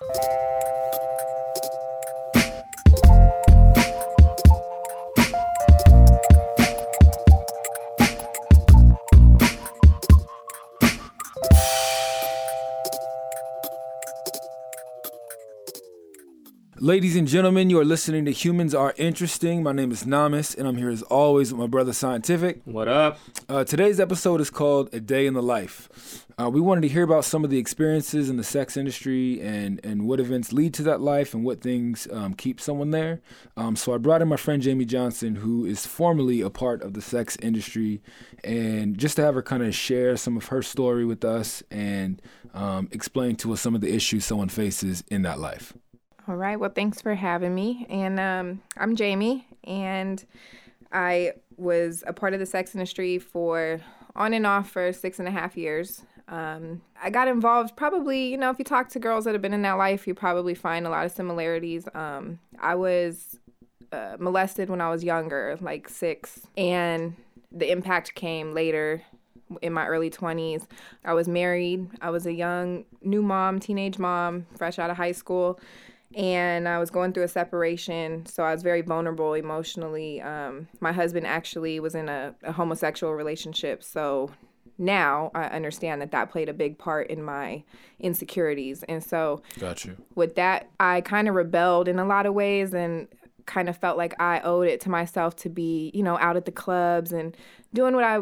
you Ladies and gentlemen, you are listening to Humans Are Interesting. My name is Namis, and I'm here as always with my brother Scientific. What up? Uh, today's episode is called A Day in the Life. Uh, we wanted to hear about some of the experiences in the sex industry and, and what events lead to that life and what things um, keep someone there. Um, so I brought in my friend Jamie Johnson, who is formerly a part of the sex industry, and just to have her kind of share some of her story with us and um, explain to us some of the issues someone faces in that life. All right. Well, thanks for having me. And um, I'm Jamie, and I was a part of the sex industry for on and off for six and a half years. Um, I got involved probably, you know, if you talk to girls that have been in that life, you probably find a lot of similarities. Um, I was uh, molested when I was younger, like six, and the impact came later in my early 20s. I was married. I was a young new mom, teenage mom, fresh out of high school and I was going through a separation, so I was very vulnerable emotionally. Um, my husband actually was in a, a, homosexual relationship, so now I understand that that played a big part in my insecurities. And so, got you. With that, I kind of rebelled in a lot of ways, and kind of felt like I owed it to myself to be, you know, out at the clubs and doing what I,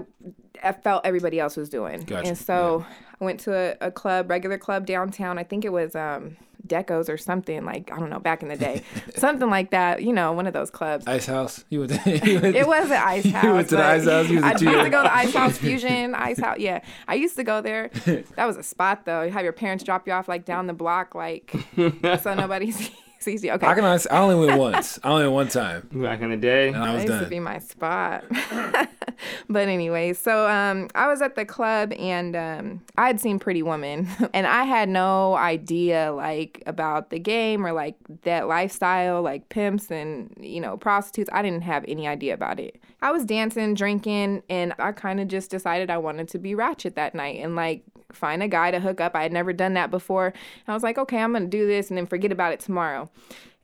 I felt everybody else was doing. Gotcha. And so yeah. I went to a, a club, regular club downtown. I think it was um, Decos or something like I don't know back in the day, something like that. You know, one of those clubs. Ice House. You went. To, you went it was an Ice House. You went to the Ice House. You I used to go to Ice House Fusion. Ice House. Yeah, I used to go there. That was a spot though. You have your parents drop you off like down the block, like so nobody sees easy. Okay. I can honestly, I only went once. I only went one time. Back in the day. And I was that used done. to be my spot. but anyway, so um, I was at the club and um, I had seen Pretty Woman, and I had no idea like about the game or like that lifestyle, like pimps and you know prostitutes. I didn't have any idea about it. I was dancing, drinking, and I kind of just decided I wanted to be ratchet that night and like find a guy to hook up. I had never done that before. I was like, okay, I'm going to do this and then forget about it tomorrow.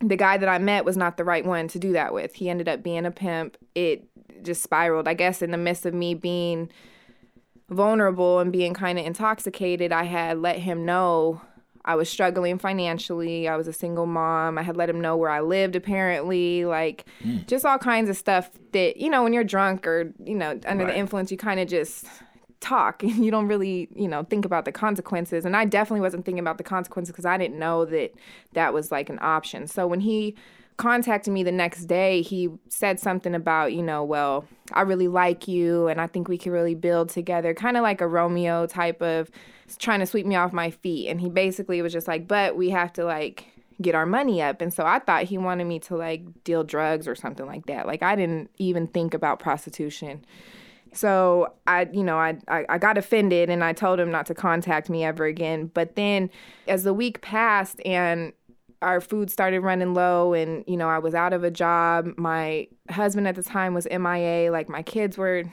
The guy that I met was not the right one to do that with. He ended up being a pimp. It just spiraled. I guess in the midst of me being vulnerable and being kind of intoxicated, I had let him know I was struggling financially. I was a single mom. I had let him know where I lived, apparently, like mm. just all kinds of stuff that, you know, when you're drunk or, you know, under right. the influence, you kind of just talk and you don't really you know think about the consequences. And i definitely wasn't thinking about the consequences because i didn't know that that was like an option. So when he contacted me the next day he said something about you know well i really like you and i think we can really build together kind of like a romeo type of trying to sweep me off my feet. And he basically was just like but we have to like get our money up. And so i thought he wanted me to like deal drugs or something like that. Like i didn't even think about prostitution so I, you know, I, I, I got offended and I told him not to contact me ever again. But then as the week passed and our food started running low and, you know, I was out of a job, my husband at the time was MIA, like my kids were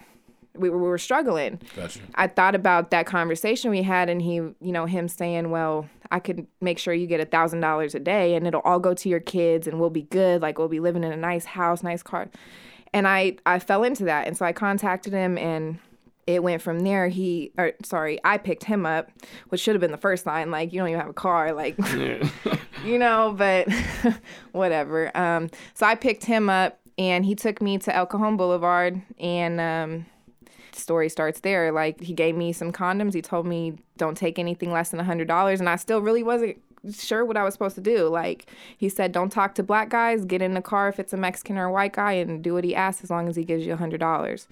we were, we were struggling. Gotcha. I thought about that conversation we had, and he, you know, him saying, "Well, I could make sure you get a thousand dollars a day, and it'll all go to your kids, and we'll be good. Like we'll be living in a nice house, nice car." And I I fell into that, and so I contacted him, and it went from there. He, or sorry, I picked him up, which should have been the first line. Like you don't even have a car, like yeah. you know, but whatever. Um, so I picked him up, and he took me to El Cajon Boulevard, and um, story starts there. Like he gave me some condoms. He told me don't take anything less than a hundred dollars, and I still really wasn't sure what I was supposed to do. Like he said, don't talk to black guys. Get in the car if it's a Mexican or a white guy, and do what he asks as long as he gives you a hundred dollars.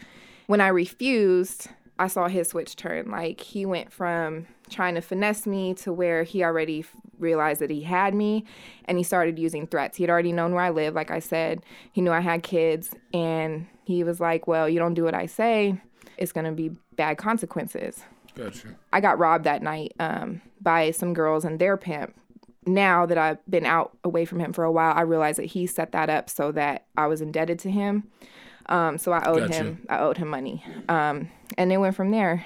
When I refused, I saw his switch turn. Like he went from trying to finesse me to where he already f- realized that he had me and he started using threats. He had already known where I live, like I said. He knew I had kids and he was like, "Well, you don't do what I say, it's going to be bad consequences." Gotcha. I got robbed that night um, by some girls and their pimp. Now that I've been out away from him for a while, I realize that he set that up so that I was indebted to him. Um, so I owed gotcha. him. I owed him money, um, and it went from there.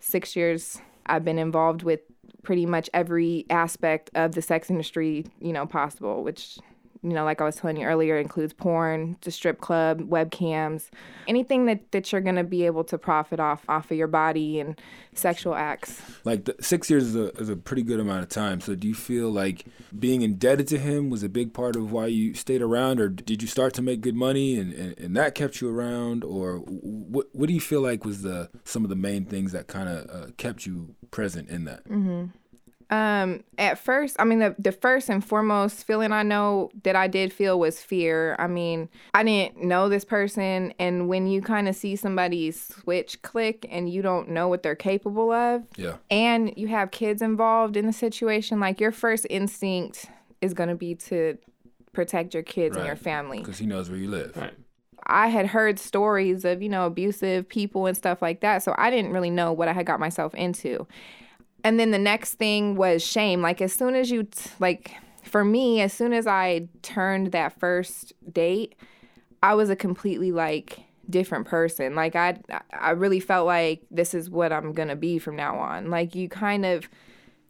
Six years I've been involved with pretty much every aspect of the sex industry, you know, possible, which you know, like I was telling you earlier, includes porn, the strip club, webcams, anything that, that you're gonna be able to profit off off of your body and sexual acts. Like the, six years is a, is a pretty good amount of time. So do you feel like being indebted to him was a big part of why you stayed around, or did you start to make good money and, and, and that kept you around, or what what do you feel like was the some of the main things that kind of uh, kept you present in that? Mm-hmm. Um, at first, I mean, the, the first and foremost feeling I know that I did feel was fear. I mean, I didn't know this person, and when you kind of see somebody switch click and you don't know what they're capable of, yeah, and you have kids involved in the situation, like your first instinct is going to be to protect your kids right. and your family because he knows where you live. Right. I had heard stories of, you know, abusive people and stuff like that. So I didn't really know what I had got myself into and then the next thing was shame. Like as soon as you t- like for me as soon as i turned that first date i was a completely like different person. Like i i really felt like this is what i'm gonna be from now on. Like you kind of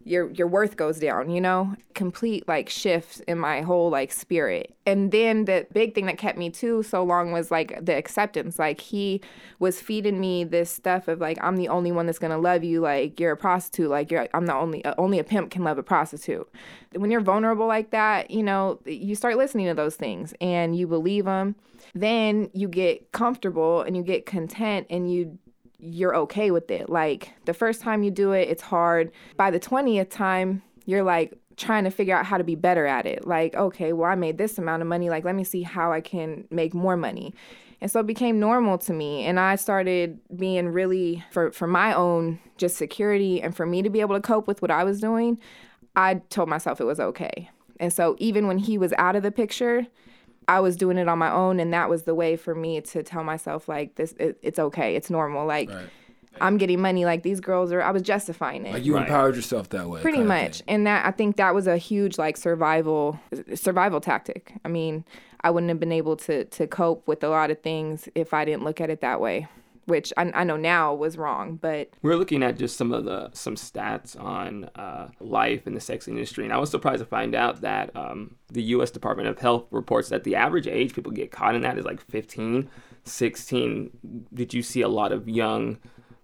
your your worth goes down you know? Complete like shift in my whole like spirit. And then the big thing that kept me too so long was like the acceptance. Like he was feeding me this stuff of like i'm the only one that's gonna love you. Like you're a prostitute. Like you're i'm the only uh, only a pimp can love a prostitute. When you're vulnerable like that you know you start listening to those things and you believe them then you get comfortable and you get content and you you're okay with it. Like the first time you do it, it's hard. By the 20th time, you're like trying to figure out how to be better at it. Like, okay, well, I made this amount of money. Like, let me see how I can make more money. And so it became normal to me. And I started being really, for, for my own just security and for me to be able to cope with what I was doing, I told myself it was okay. And so even when he was out of the picture, I was doing it on my own, and that was the way for me to tell myself like this, it, it's okay, it's normal. Like right. I'm getting money. Like these girls are. I was justifying it. Like you right. empowered yourself that way. Pretty much, and that I think that was a huge like survival survival tactic. I mean, I wouldn't have been able to to cope with a lot of things if I didn't look at it that way which I, I, know now was wrong, but we're looking at just some of the some stats on uh, life in the sex industry, and I was surprised to find out that um, the U.S. Department of Health reports that the average age people get caught in that is like 15, 16. Did you see a lot of young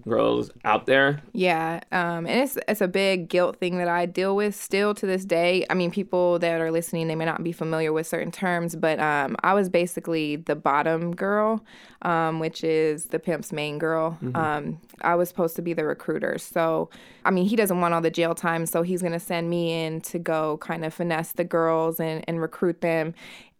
girls out there. Yeah, um, and it's it's a big guilt thing that I deal with still to this day. I mean, people that are listening, they may not be familiar with certain terms, but um, I was basically the bottom girl, um, which is the pimp's main girl. Mm-hmm. Um, I was supposed to be the recruiter. So, I mean, he doesn't want all the jail time, so he's gonna send me in to go kind of finesse the girls and, and recruit them.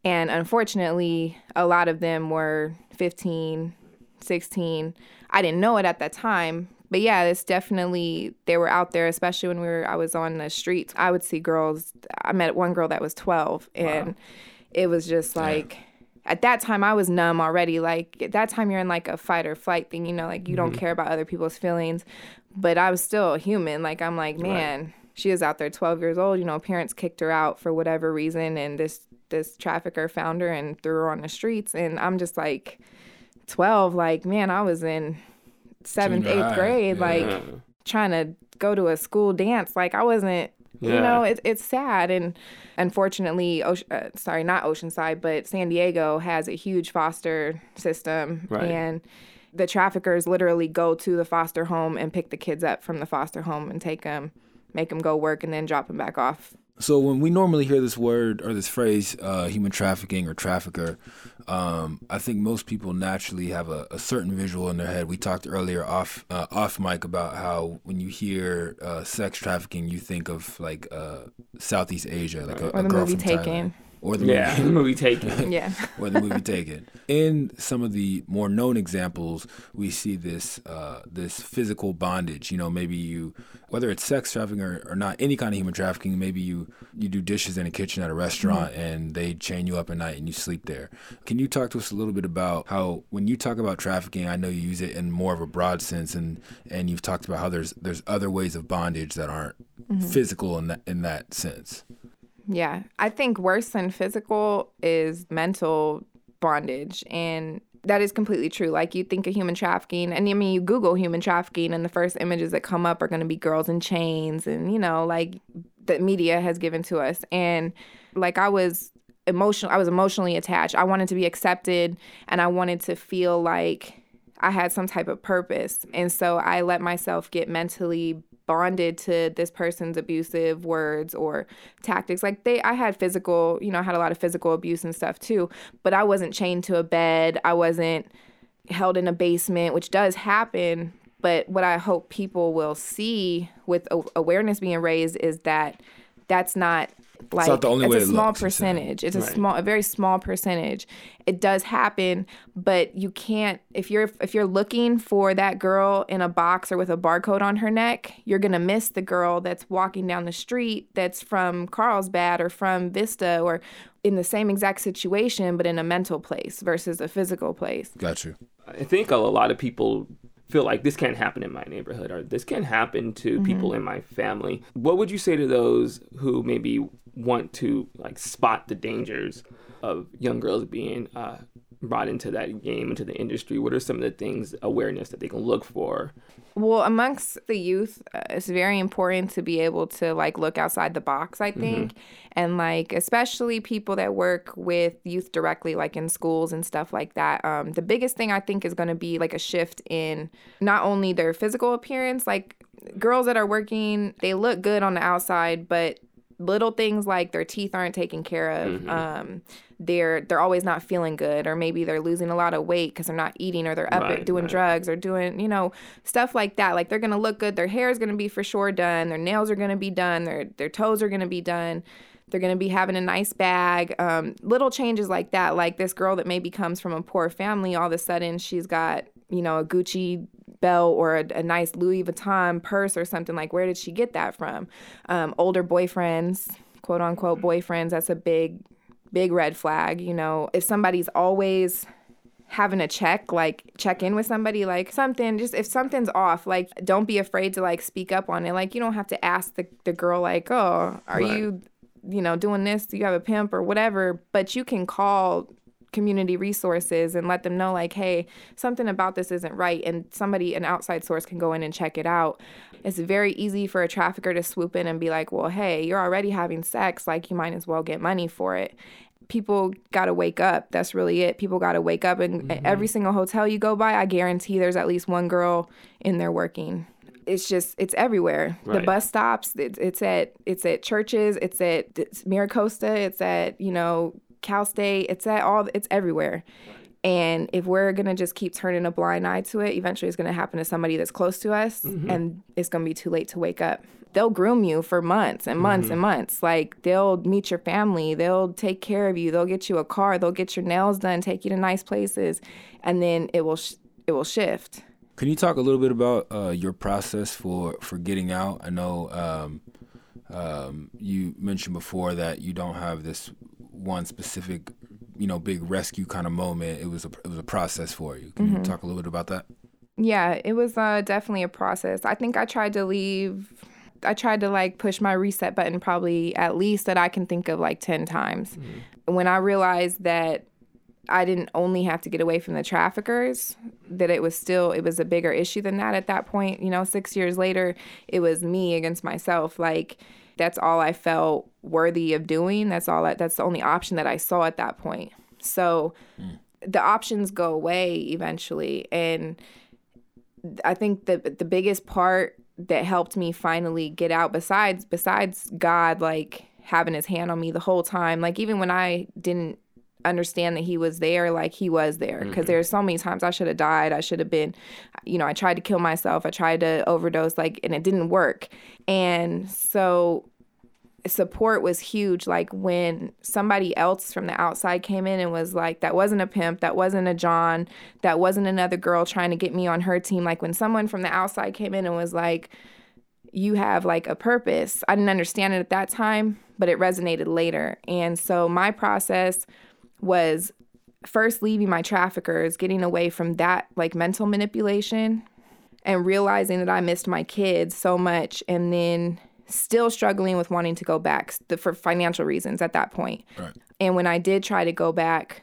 And unfortunately, a lot of them were 15, 16. I didn't know it at that time, but yeah, it's definitely they were out there, especially when we were I was on the streets. I would see girls. I met one girl that was 12 and wow. it was just like yeah. at that time I was numb already. Like at that time you're in like a fight or flight thing, you know, like you mm-hmm. don't care about other people's feelings, but I was still human. Like I'm like, man, right. she was out there 12 years old, you know, parents kicked her out for whatever reason and this this trafficker found her and threw her on the streets and I'm just like 12, like, man, I was in seventh, eighth grade, yeah. like trying to go to a school dance. Like, I wasn't, yeah. you know, it, it's sad. And unfortunately, Ocean, uh, sorry, not Oceanside, but San Diego has a huge foster system. Right. And the traffickers literally go to the foster home and pick the kids up from the foster home and take them, make them go work, and then drop them back off so when we normally hear this word or this phrase, uh, human trafficking or trafficker, um, I think most people naturally have a, a, certain visual in their head. We talked earlier off uh, off mic about how when you hear uh, sex trafficking, you think of like uh, Southeast Asia, like a, or the a girl movie from Taken. Thailand. Or the yeah, movie, the movie Taken. yeah. or the movie Taken. In some of the more known examples, we see this uh, this physical bondage. You know, maybe you, whether it's sex trafficking or, or not, any kind of human trafficking. Maybe you you do dishes in a kitchen at a restaurant mm-hmm. and they chain you up at night and you sleep there. Can you talk to us a little bit about how when you talk about trafficking, I know you use it in more of a broad sense, and and you've talked about how there's there's other ways of bondage that aren't mm-hmm. physical in that in that sense. Yeah. I think worse than physical is mental bondage. And that is completely true. Like you think of human trafficking, and I mean, you Google human trafficking, and the first images that come up are going to be girls in chains, and you know, like the media has given to us. And like I was emotional, I was emotionally attached. I wanted to be accepted, and I wanted to feel like I had some type of purpose. And so I let myself get mentally bonded to this person's abusive words or tactics. Like they I had physical, you know, I had a lot of physical abuse and stuff too, but I wasn't chained to a bed. I wasn't held in a basement, which does happen, but what I hope people will see with awareness being raised is that that's not like it's, not the only it's way a small percentage. It's a small, a very small percentage. It does happen, but you can't if you're if you're looking for that girl in a box or with a barcode on her neck, you're gonna miss the girl that's walking down the street that's from Carlsbad or from Vista or in the same exact situation, but in a mental place versus a physical place. Got you. I think a lot of people feel like this can't happen in my neighborhood or this can't happen to mm-hmm. people in my family. What would you say to those who maybe want to like spot the dangers of young girls being uh, brought into that game into the industry? What are some of the things awareness that they can look for well, amongst the youth, uh, it's very important to be able to like look outside the box, I think. Mm-hmm. And like, especially people that work with youth directly, like in schools and stuff like that. Um, the biggest thing I think is going to be like a shift in not only their physical appearance, like girls that are working, they look good on the outside, but little things like their teeth aren't taken care of. Mm-hmm. Um, they're they're always not feeling good, or maybe they're losing a lot of weight because they're not eating, or they're up right, doing right. drugs, or doing you know stuff like that. Like they're gonna look good. Their hair is gonna be for sure done. Their nails are gonna be done. Their their toes are gonna be done. They're going to be having a nice bag. Um, little changes like that. Like this girl that maybe comes from a poor family, all of a sudden she's got, you know, a Gucci belt or a, a, nice Louis Vuitton purse or something like where did she get that from? Um, older boyfriends, quote unquote boyfriends, that's a big, big red flag. You know, if somebody's always having a check like check in with somebody like something just if something's off like don't be afraid to like speak up on it like you don't have to ask the, the girl like oh are right. you you know doing this do you have a pimp or whatever but you can call community resources and let them know like hey something about this isn't right and somebody an outside source can go in and check it out it's very easy for a trafficker to swoop in and be like well hey you're already having sex like you might as well get money for it people got to wake up that's really it people got to wake up and mm-hmm. every single hotel you go by i guarantee there's at least one girl in there working it's just it's everywhere. Right. The bus stops. It's, it's at it's at churches. It's at it's Miracosta. It's at you know Cal State. It's at all. It's everywhere. And if we're gonna just keep turning a blind eye to it, eventually it's gonna happen to somebody that's close to us, mm-hmm. and it's gonna be too late to wake up. They'll groom you for months and months mm-hmm. and months. Like they'll meet your family, they'll take care of you, they'll get you a car, they'll get your nails done, take you to nice places, and then it will sh- it will shift. Can you talk a little bit about uh, your process for for getting out? I know um, um, you mentioned before that you don't have this one specific, you know, big rescue kind of moment. It was a it was a process for you. Can mm-hmm. you talk a little bit about that? Yeah, it was uh, definitely a process. I think I tried to leave. I tried to like push my reset button probably at least that I can think of like ten times. Mm-hmm. When I realized that I didn't only have to get away from the traffickers, that it was still it was a bigger issue than that at that point. You know, 6 years later, it was me against myself like that's all I felt worthy of doing. That's all I, that's the only option that I saw at that point. So mm. the options go away eventually and I think the the biggest part that helped me finally get out besides besides God like having his hand on me the whole time like even when I didn't understand that he was there like he was there because mm-hmm. there's so many times i should have died i should have been you know i tried to kill myself i tried to overdose like and it didn't work and so support was huge like when somebody else from the outside came in and was like that wasn't a pimp that wasn't a john that wasn't another girl trying to get me on her team. Like when someone from the outside came in and was like you have like a purpose. I didn't understand it at that time but it resonated later. And so my process was first leaving my traffickers, getting away from that like mental manipulation and realizing that I missed my kids so much. And then still struggling with wanting to go back for financial reasons at that point. Right. And when I did try to go back,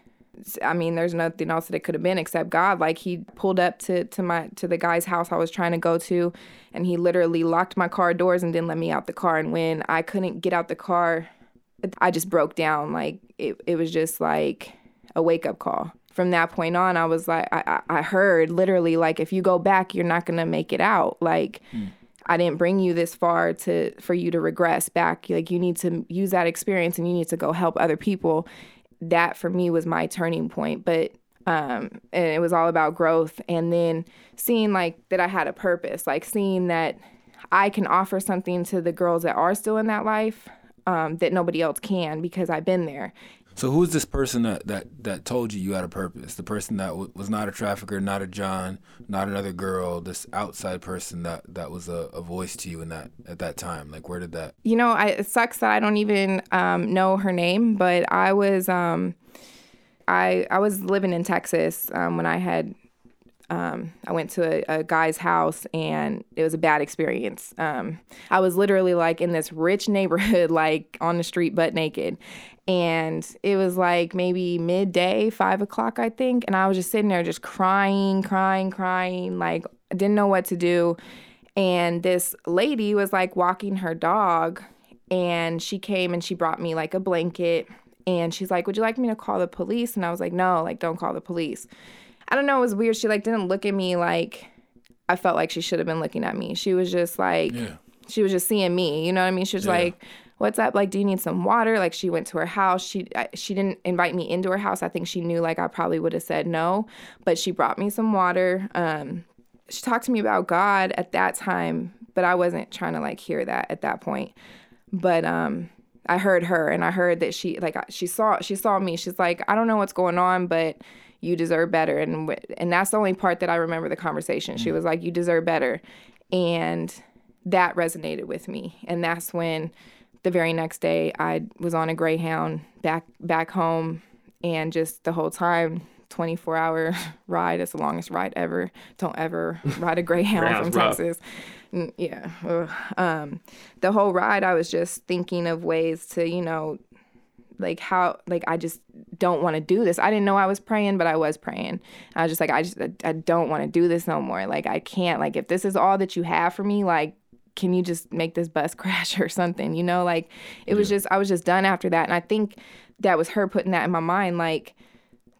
I mean, there's nothing else that it could have been except God. Like he pulled up to to my to the guy's house I was trying to go to, and he literally locked my car doors and didn't let me out the car. And when I couldn't get out the car, I just broke down. Like it, it was just like a wake up call. From that point on, I was like, I, I heard literally like, if you go back, you're not gonna make it out. Like. Mm. I didn't bring you this far to for you to regress back. Like you need to use that experience and you need to go help other people that for me was my turning point. But um, and it was all about growth. And then seeing like that I had a purpose, like seeing that I can offer something to the girls that are still in that life um, that nobody else can because I've been there. So who's this person that, that, that told you you had a purpose? The person that w- was not a trafficker, not a John, not another girl. This outside person that, that was a, a voice to you in that at that time. Like where did that? You know, I, it sucks that I don't even um, know her name, but I was um, I I was living in Texas um, when I had um, I went to a, a, guy's house and it was a bad experience. Um, I was literally like in this rich neighborhood, like on the street, butt naked. And it was like maybe midday, five o'clock, I think. And I was just sitting there, just crying, crying, crying, like, I didn't know what to do. And this lady was like walking her dog, and she came and she brought me like a blanket. And she's like, Would you like me to call the police? And I was like, No, like, don't call the police. I don't know, it was weird. She like didn't look at me like I felt like she should have been looking at me. She was just like, yeah. she was just seeing me. You know what I mean? She was yeah. like, what's up? Like do you need some water? Like she went to her house. She she didn't invite me into her house. I think she knew like i probably would have said no but she brought me some water. Um she talked to me about god at that time but i wasn't trying to like hear that at that point. But um i heard her and i heard that she like she saw she saw me. She's like i don't know what's going on but you deserve better. And and that's the only part that i remember the conversation. She mm. was like you deserve better. And that resonated with me. And that's when the very next day I was on a Greyhound back back home and just the whole time 24 hour ride it's the longest ride ever don't ever ride a Greyhound from Texas yeah um, the whole ride I was just thinking of ways to you know like how like I just don't want to do this. I didn't know I was praying, but I was praying. I was just like I just I, I don't want to do this no more. Like I can't like if this is all that you have for me, like can you just make this bus crash or something you know? Like it yeah. was just i was just done after that. And i think that was her putting that in my mind like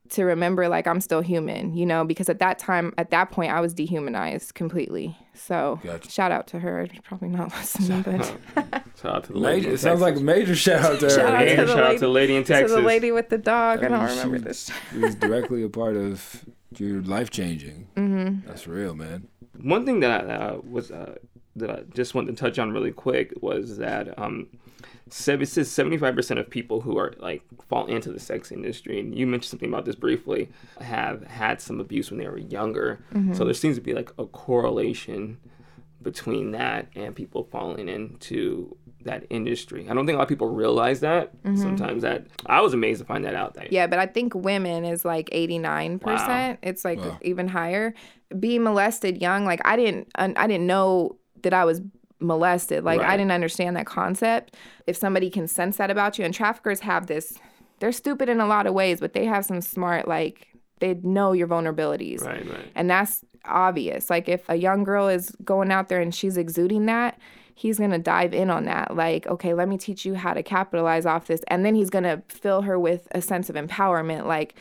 to remember like i'm still human you know? Because at that time at that point i was dehumanized completely. So gotcha. shout out to her. Probably not listening but shout out to the lady it sounds like a major shout out to her. Shout, out to, shout lady, out to the lady in texas to the lady with the dog. I, mean, i don't remember this. she was directly a part of your life changing mm-hmm. that's real man. One thing that uh, was uh, that I just wanted to touch on really quick was that um, it says 75% of people who are like fall into the sex industry, and you mentioned something about this briefly, have had some abuse when they were younger. Mm-hmm. So there seems to be like a correlation between that and people falling into that industry. I don't think a lot of people realize that. Mm-hmm. Sometimes that I was amazed to find that out. That yeah, but I think women is like eighty nine percent. It's like wow. even higher. Being molested young, like I didn't, I didn't know that I was molested. Like right. I didn't understand that concept. If somebody can sense that about you, and traffickers have this, they're stupid in a lot of ways, but they have some smart like they know your vulnerabilities. Right, right. And that's obvious. Like if a young girl is going out there and she's exuding that, he's going to dive in on that. Like, okay, let me teach you how to capitalize off this. And then he's going to fill her with a sense of empowerment like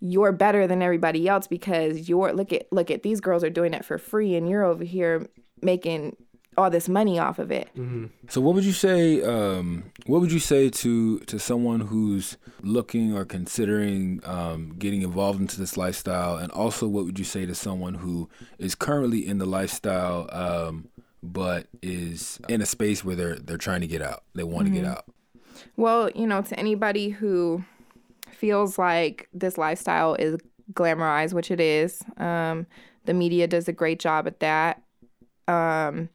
you're better than everybody else because you're look at look at these girls are doing it for free and you're over here making all this money off of it. Mm-hmm. So what would you say? Um, what would you say to to someone who's looking or considering um, getting involved into this lifestyle? And also, what would you say to someone who is currently in the lifestyle um, but is in a space where they're they're trying to get out? They want mm-hmm. to get out. Well, you know, to anybody who feels like this lifestyle is glamorized, which it is, um, the media does a great job at that um,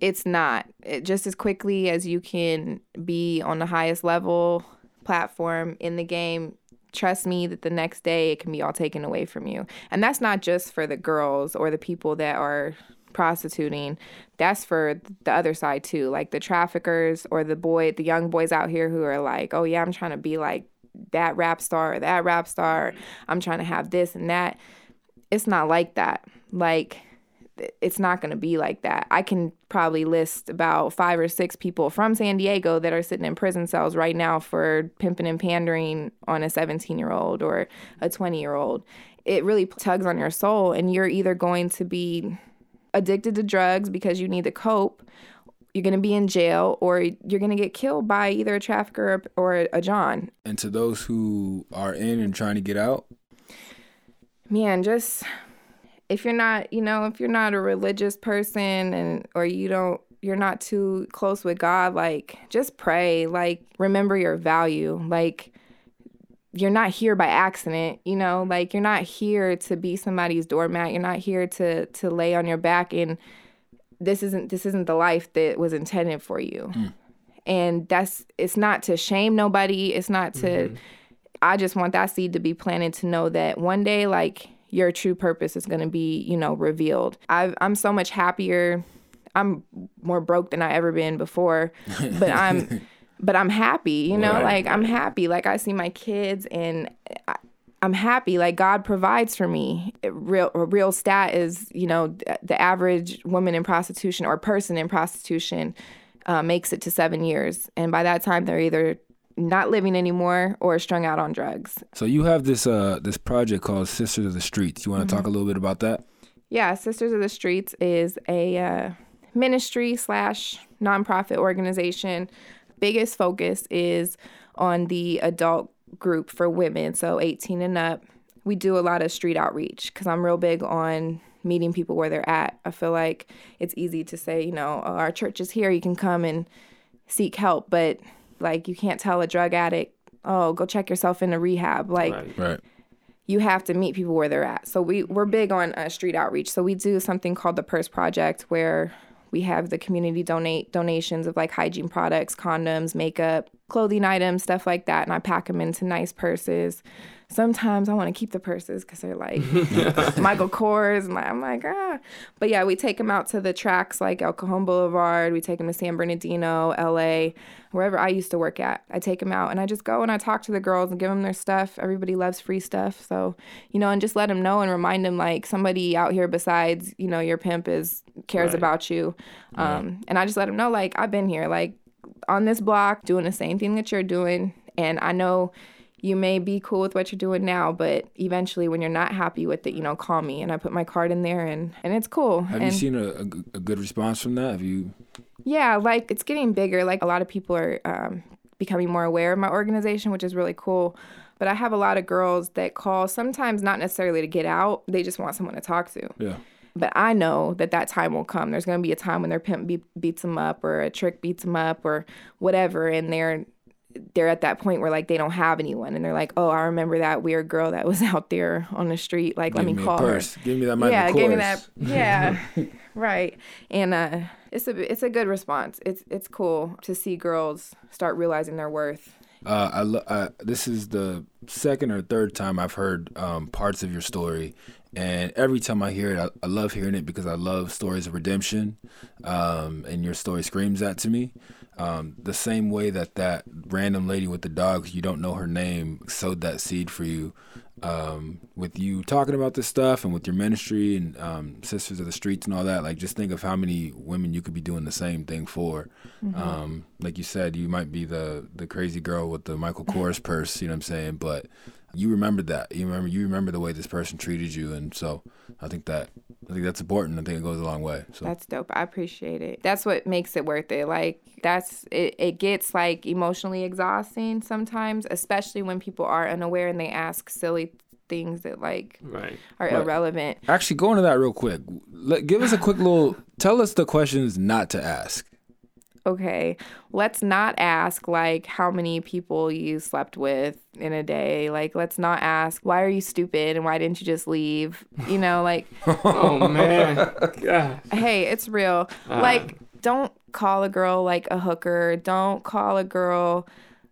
it's not. It, just as quickly as you can be on the highest level platform in the game, trust me that the next day it can be all taken away from you. And that's not just for the girls or the people that are prostituting. That's for the other side too, like the traffickers or the boy, the young boys out here who are like, "Oh yeah, I'm trying to be like that rap star or that rap star. I'm trying to have this and that. It's not like that. Like, it's not going to be like that. I can probably list about five or six people from San Diego that are sitting in prison cells right now for pimping and pandering on a 17 year old or a 20 year old. It really tugs on your soul, and you're either going to be addicted to drugs because you need to cope, you're going to be in jail, or you're going to get killed by either a trafficker or a John. And to those who are in and trying to get out, man, just if you're not, you know, if you're not a religious person and or you don't you're not too close with God, like just pray, like remember your value. Like you're not here by accident, you know, like you're not here to be somebody's doormat. You're not here to to lay on your back and this isn't this isn't the life that was intended for you. Mm. And that's it's not to shame nobody. It's not to mm-hmm. I just want that seed to be planted to know that one day like your true purpose is going to be, you know, revealed. i I'm so much happier. I'm more broke than I ever been before, but I'm, but I'm happy. You know, right. like I'm happy. Like I see my kids and. I, I'm happy. Like God provides for me. Real, a real stat is, you know, the average woman in prostitution or person in prostitution uh, makes it to seven years, and by that time they're either not living anymore or strung out on drugs. So you have this uh this project called Sisters of the Streets. You want to mm-hmm. talk a little bit about that? Yeah, Sisters of the Streets is a uh, ministry slash nonprofit organization. Biggest focus is on the adult group for women, so 18 and up. We do a lot of street outreach because I'm real big on meeting people where they're at. I feel like it's easy to say, you know, oh, our church is here, you can come and seek help, but like you can't tell a drug addict, oh, go check yourself into rehab. Like right. right. you have to meet people where they're at. So we we're big on uh, street outreach. So we do something called the Purse Project where we have the community donate donations of like hygiene products, condoms, makeup, clothing items, stuff like that, and I pack them into nice purses sometimes I want to keep the purses because they're like Michael Kors. And I'm like, ah. But yeah, we take them out to the tracks like El Cajon Boulevard. We take them to San Bernardino, LA, wherever I used to work at. I take them out and I just go and I talk to the girls and give them their stuff. Everybody loves free stuff. So, you know, and just let them know and remind them like somebody out here besides, you know, your pimp is cares right. about you. Um, And I just let them know like I've been here, like on this block doing the same thing that you're doing. And I know you may be cool with what you're doing now, but eventually when you're not happy with it, you know, call me and I put my card in there and, and it's cool. Have and, you seen a, a, a, good response from that? Have you? Yeah, like it's getting bigger. Like a lot of people are um, becoming more aware of my organization, which is really cool. But I have a lot of girls that call sometimes not necessarily to get out, they just want someone to talk to. Yeah. But I know that that time will come. There's going to be a time when their pimp be- beats them up or a trick beats them up or whatever, and they're they're at that point where like they don't have anyone and they're like, oh, I remember that weird girl that was out there on the street. Like, give let me, me call her. Give me that Michael Yeah, give me that. Yeah, right. And uh, it's a it's a good response. It's it's cool to see girls start realizing their worth. Uh, I, lo- I this is the second or third time I've heard um, parts of your story, and every time I hear it, I, I, love hearing it because I love stories of redemption, um, and your story screams that to me. Um, the same way that that random lady with the dogs, you don't know her name, sowed that seed for you. Um, with you talking about this stuff and with your ministry and um, Sisters of the Streets and all that, like just think of how many women you could be doing the same thing for. Mm-hmm. Um, like you said, you might be the the crazy girl with the Michael Kors purse, you know what I'm saying? But you remember that. You remember you remember the way this person treated you, and so I think that I think that's important. I think it goes a long way. So that's dope. I appreciate it. That's what makes it worth it. Like that's it. It gets like emotionally exhausting sometimes, especially when people are unaware and they ask silly things that like right. are right. irrelevant. Actually, go into that real quick. Let, give us a quick little. Tell us the questions not to ask okay, let's not ask like how many people you slept with in a day. Like, let's not ask why are you stupid and why didn't you just leave? You know, like, oh man, God. hey, it's real. Uh. Like, don't call a girl like a hooker. Don't call a girl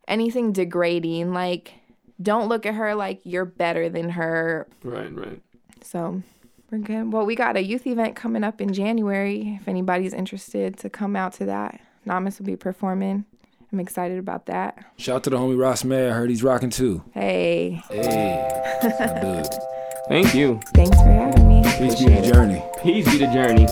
anything degrading. Like, don't look at her like you're better than her. Right, right. So we're good. Well, we got a youth event coming up in January. If anybody's interested to come out to that. Namas will be performing. I'm excited about that. Shout out to the homie Ross May. I heard he's rocking too. Hey, Hey, that's my dude. Thank you. thanks for having me. Peace be Appreciate the it. journey. Peace be the journey.